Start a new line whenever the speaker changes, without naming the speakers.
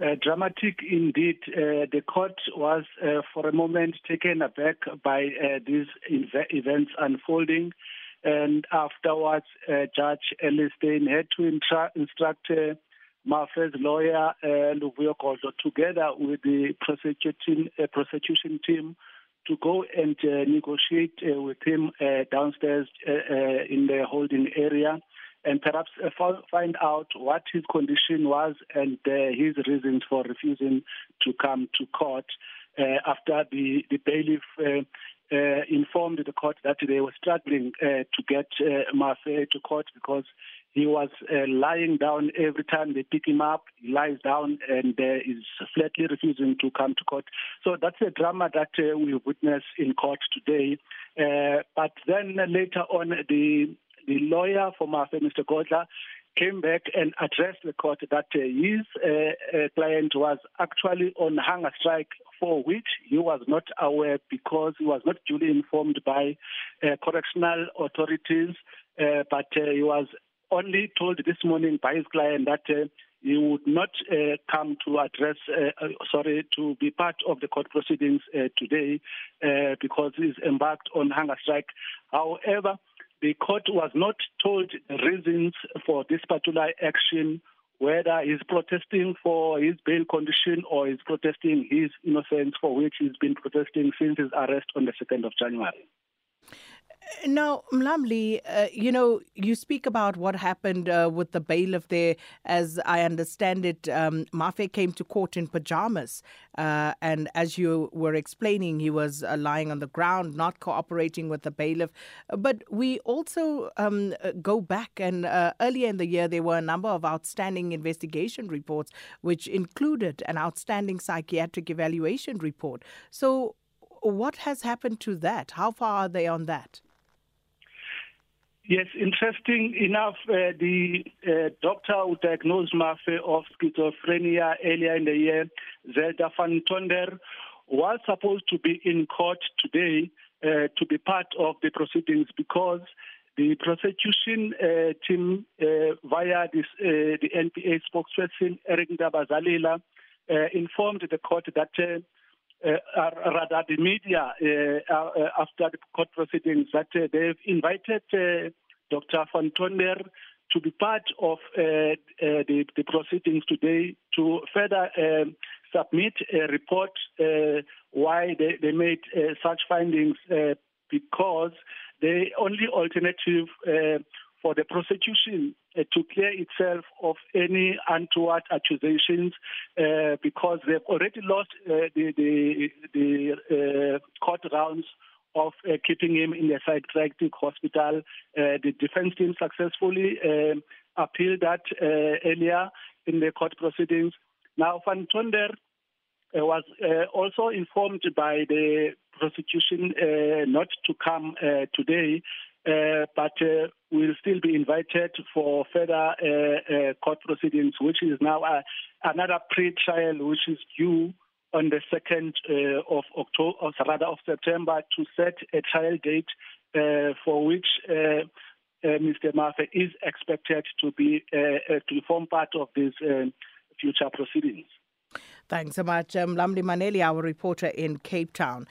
Uh, dramatic indeed. Uh, the court was uh, for a moment taken aback by uh, these inv- events unfolding. And afterwards, uh, Judge Ellistain had to intra- instruct uh, Mafe's lawyer, uh, Luvuyo Godla, together with the prosecuting, prosecution team to go and negotiate with him downstairs in the holding area and perhaps uh, find out what his condition was and uh, his reasons for refusing to come to court uh, after the, the bailiff uh, uh, informed the court that they were struggling uh, to get uh, Mafe to court because he was uh, lying down every time they pick him up. He lies down and uh, is flatly refusing to come to court. So that's a drama that uh, we witnessed in court today. Uh, but then later on, the the lawyer for Mafe, Mr. Godla, came back and addressed the court that uh, his uh, uh, client was actually on hunger strike for which he was not aware because he was not duly informed by uh, correctional authorities, uh, but he was only told this morning by his client that he would not uh, come to address, uh, uh, sorry, to be part of the court proceedings today because he's embarked on hunger strike. However, the court was not told reasons for this particular action, whether he's protesting for his bail condition or he's protesting his innocence for which he's been protesting since his arrest on the 2nd of January.
Now, Mlamli, uh, you know, you speak about what happened uh, with the bailiff there. As I understand it, um, Mafe came to court in pajamas. Uh, and as you were explaining, he was uh, lying on the ground, not cooperating with the bailiff. But we also um, go back, and uh, earlier in the year, there were a number of outstanding investigation reports, which included an outstanding psychiatric evaluation report. So, what has happened to that? How far are they on that?
Yes, interesting enough, uh, the uh, doctor who diagnosed Mafe of schizophrenia earlier in the year, Zelda van Tonder, was supposed to be in court today uh, to be part of the proceedings because the prosecution uh, team, uh, via this, uh, the NPA spokesperson, Eric Ntabazalila, uh, informed the court that rather the media uh, uh, after the court proceedings that uh, they've invited uh, Dr. Van to be part of uh, uh, the, the, proceedings today to further um, submit a report uh, why they, they made such findings because the only alternative for the prosecution uh, to clear itself of any untoward accusations uh, because they've already lost uh, the, the, the court rounds of uh, keeping him in a psychiatric hospital. Uh, the defense team successfully uh, appealed that earlier in the court proceedings. Now, Van Tonder was also informed by the prosecution not to come today uh, but uh, will still be invited for further uh, court proceedings, which is now another pre-trial, which is due on the 2nd of October, or rather of September, to set a trial date for which. Uh, Mr. Mafe is expected to be uh, uh, to form part of these future proceedings.
Thanks so much, um, Lamli Maneli, our reporter in Cape Town.